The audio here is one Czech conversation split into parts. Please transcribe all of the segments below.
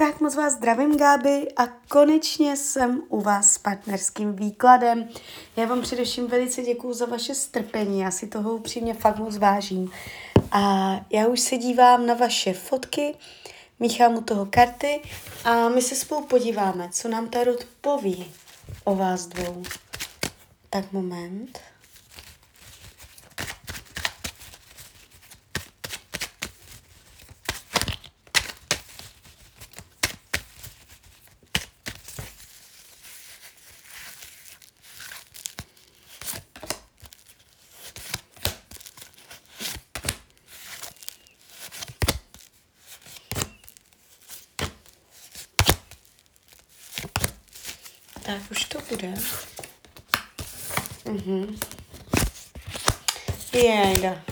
Tak moc vás zdravím, Gáby, a konečně jsem u vás s partnerským výkladem. Já vám především velice děkuju za vaše strpení, já si toho upřímně fakt moc vážím. A já už se dívám na vaše fotky, míchám u toho karty a my se spolu podíváme, co nám Tarot poví o vás dvou. Tak moment. Tak už to bude. Mhm. Jejda.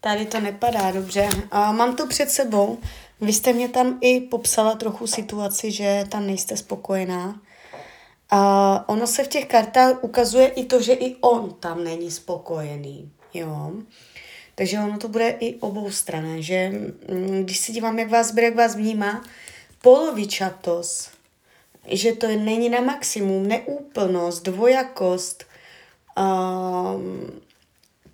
Tady to nepadá dobře. A mám to před sebou. Vy jste mě tam i popsala trochu situaci, že tam nejste spokojená. A ono se v těch kartách ukazuje i to, že i on tam není spokojený. Jo. Takže ono to bude i obou strané, že mm, když se dívám, jak vás bere, jak vás vnímá, polovičatost že to není na maximum, neúplnost, dvojakost, um,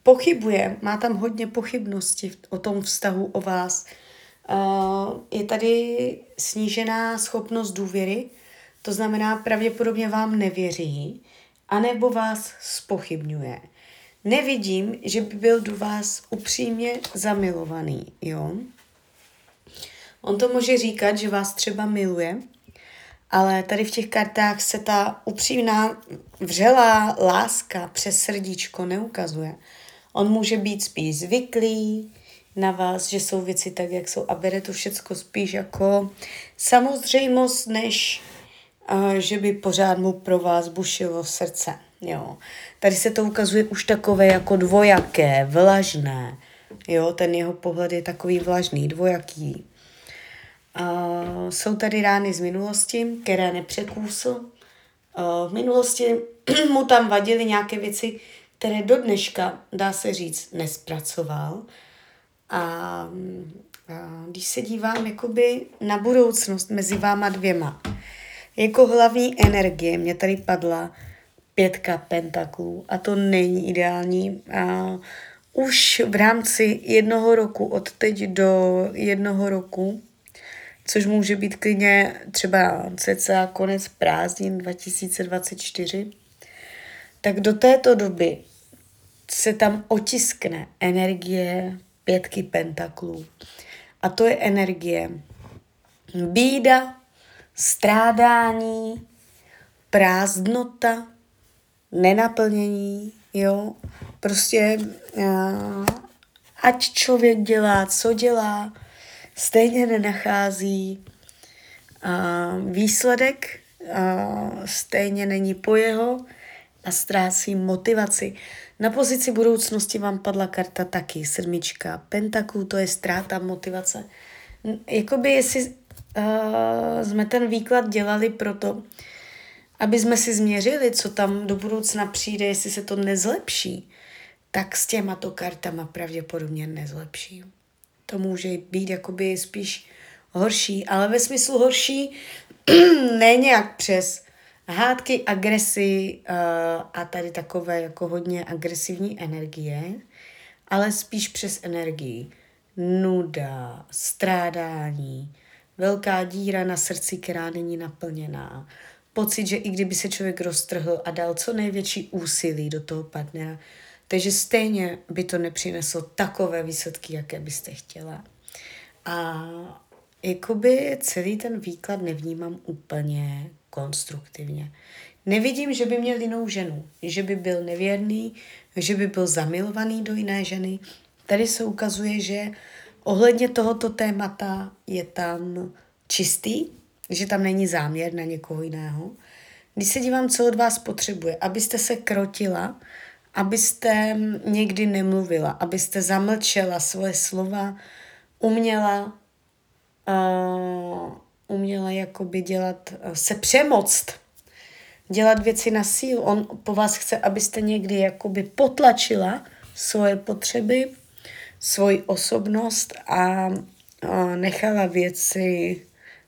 pochybuje, má tam hodně pochybností o tom vztahu o vás. Uh, je tady snížená schopnost důvěry, to znamená, pravděpodobně vám nevěří, anebo vás spochybňuje. Nevidím, že by byl do vás upřímně zamilovaný, jo. On to může říkat, že vás třeba miluje, ale tady v těch kartách se ta upřímná, vřelá láska přes srdíčko neukazuje. On může být spíš zvyklý na vás, že jsou věci tak, jak jsou a bere to všecko spíš jako samozřejmost, než uh, že by pořád mu pro vás bušilo srdce. Jo. Tady se to ukazuje už takové jako dvojaké, vlažné. Jo, ten jeho pohled je takový vlažný, dvojaký. Jsou tady rány z minulosti, které nepřekůsl. V minulosti mu tam vadily nějaké věci, které do dneška, dá se říct, nespracoval. A, a když se dívám jakoby na budoucnost mezi váma dvěma, jako hlavní energie mě tady padla pětka pentaklů a to není ideální. A už v rámci jednoho roku, od teď do jednoho roku, což může být klidně třeba cca konec prázdnin 2024, tak do této doby se tam otiskne energie pětky pentaklů. A to je energie bída, strádání, prázdnota, nenaplnění, jo. Prostě ať člověk dělá, co dělá, stejně nenachází výsledek, stejně není po jeho a ztrácí motivaci. Na pozici budoucnosti vám padla karta taky, sedmička pentaků, to je ztráta motivace. Jakoby jestli uh, jsme ten výklad dělali proto, aby jsme si změřili, co tam do budoucna přijde, jestli se to nezlepší, tak s těma to kartama pravděpodobně nezlepší to může být jakoby spíš horší, ale ve smyslu horší ne nějak přes hádky, agresi uh, a tady takové jako hodně agresivní energie, ale spíš přes energii. Nuda, strádání, velká díra na srdci, která není naplněná. Pocit, že i kdyby se člověk roztrhl a dal co největší úsilí do toho partnera, takže stejně by to nepřineslo takové výsledky, jaké byste chtěla. A jakoby celý ten výklad nevnímám úplně konstruktivně. Nevidím, že by měl jinou ženu, že by byl nevěrný, že by byl zamilovaný do jiné ženy. Tady se ukazuje, že ohledně tohoto témata je tam čistý, že tam není záměr na někoho jiného. Když se dívám, co od vás potřebuje, abyste se krotila, abyste někdy nemluvila, abyste zamlčela svoje slova, uměla, uh, uměla jakoby dělat, uh, se přemoct, dělat věci na sílu. On po vás chce, abyste někdy jakoby potlačila svoje potřeby, svoji osobnost a uh, nechala věci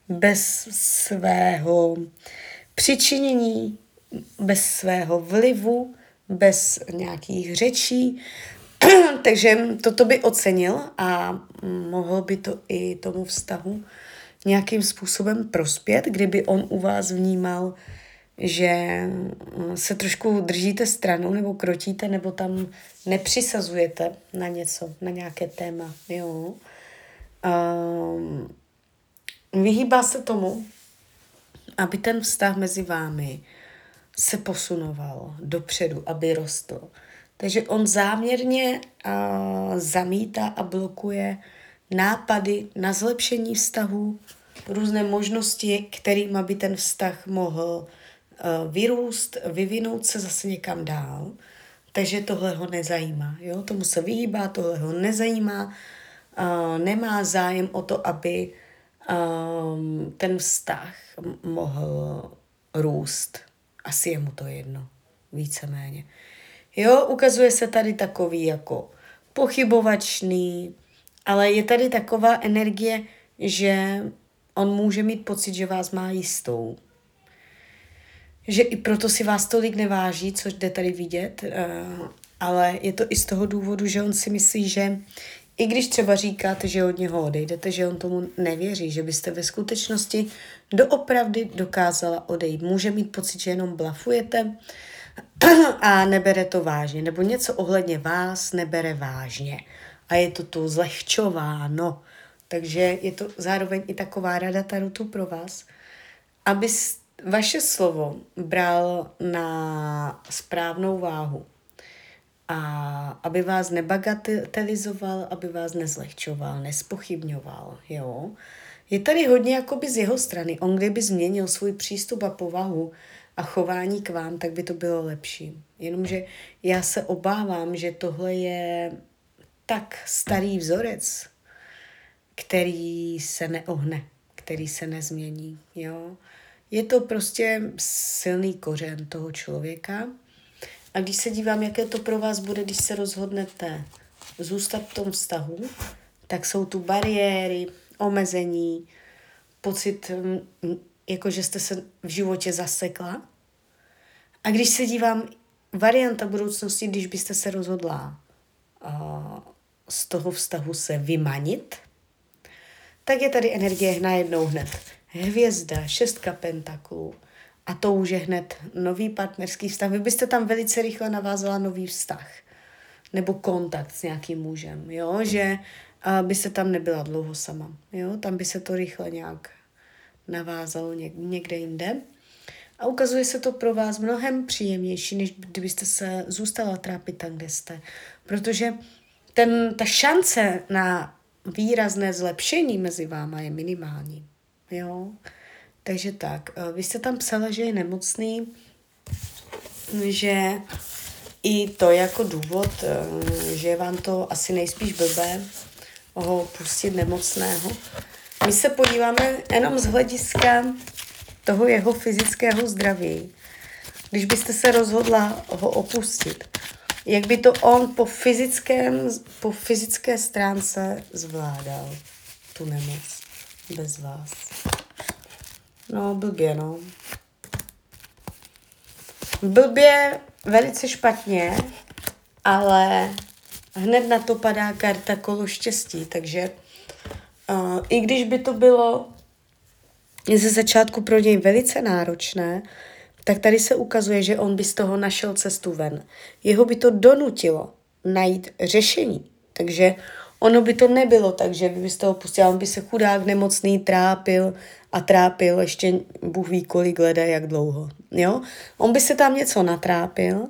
bez svého přičinění, bez svého vlivu, bez nějakých řečí. Takže toto by ocenil a mohl by to i tomu vztahu nějakým způsobem prospět, kdyby on u vás vnímal, že se trošku držíte stranou nebo krotíte, nebo tam nepřisazujete na něco, na nějaké téma. Jo. Um, vyhýbá se tomu, aby ten vztah mezi vámi se posunoval dopředu, aby rostl. Takže on záměrně uh, zamítá a blokuje nápady na zlepšení vztahu, různé možnosti, kterým by ten vztah mohl uh, vyrůst, vyvinout se zase někam dál. Takže tohle ho nezajímá. Jo? Tomu se vyhýbá, tohle ho nezajímá. Uh, nemá zájem o to, aby um, ten vztah mohl růst. Asi je mu to jedno, víceméně. Jo, ukazuje se tady takový jako pochybovačný, ale je tady taková energie, že on může mít pocit, že vás má jistou. Že i proto si vás tolik neváží, což jde tady vidět, uh, ale je to i z toho důvodu, že on si myslí, že i když třeba říkáte, že od něho odejdete, že on tomu nevěří, že byste ve skutečnosti doopravdy dokázala odejít. Může mít pocit, že jenom blafujete a nebere to vážně, nebo něco ohledně vás nebere vážně a je to tu zlehčováno. Takže je to zároveň i taková rada Tarutu pro vás, aby vaše slovo bral na správnou váhu a aby vás nebagatelizoval, aby vás nezlehčoval, nespochybňoval, jo. Je tady hodně jakoby z jeho strany. On kdyby změnil svůj přístup a povahu a chování k vám, tak by to bylo lepší. Jenomže já se obávám, že tohle je tak starý vzorec, který se neohne, který se nezmění, jo. Je to prostě silný kořen toho člověka, a když se dívám, jaké to pro vás bude, když se rozhodnete zůstat v tom vztahu, tak jsou tu bariéry, omezení, pocit, mm, jako že jste se v životě zasekla. A když se dívám, varianta budoucnosti, když byste se rozhodla z toho vztahu se vymanit, tak je tady energie najednou hned. Hvězda, šestka pentaklů, a to už je hned nový partnerský vztah. Vy byste tam velice rychle navázala nový vztah nebo kontakt s nějakým mužem, jo, že by se tam nebyla dlouho sama, jo, tam by se to rychle nějak navázalo někde jinde. A ukazuje se to pro vás mnohem příjemnější, než kdybyste se zůstala trápit tam, kde jste. Protože ten, ta šance na výrazné zlepšení mezi váma je minimální. Jo? Takže tak, eh, vy jste tam psala, že je nemocný, že i to jako důvod, eh, že vám to asi nejspíš blbé ho pustit nemocného. My se podíváme jenom z hlediska toho jeho fyzického zdraví. Když byste se rozhodla ho opustit, jak by to on po, fyzickém, po fyzické stránce zvládal tu nemoc bez vás. No, blbě, no. Blbě, velice špatně, ale hned na to padá karta kolo štěstí, takže uh, i když by to bylo ze začátku pro něj velice náročné, tak tady se ukazuje, že on by z toho našel cestu ven. Jeho by to donutilo najít řešení. Takže ono by to nebylo tak, že vy byste ho pustila, on by se chudák nemocný trápil a trápil ještě Bůh ví kolik leda, jak dlouho. Jo? On by se tam něco natrápil,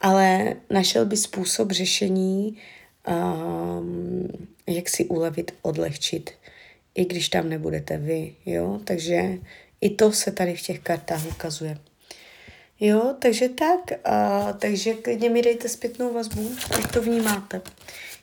ale našel by způsob řešení, um, jak si ulevit, odlehčit, i když tam nebudete vy. Jo? Takže i to se tady v těch kartách ukazuje. Jo, takže tak, a, takže klidně mi dejte zpětnou vazbu, jak to vnímáte.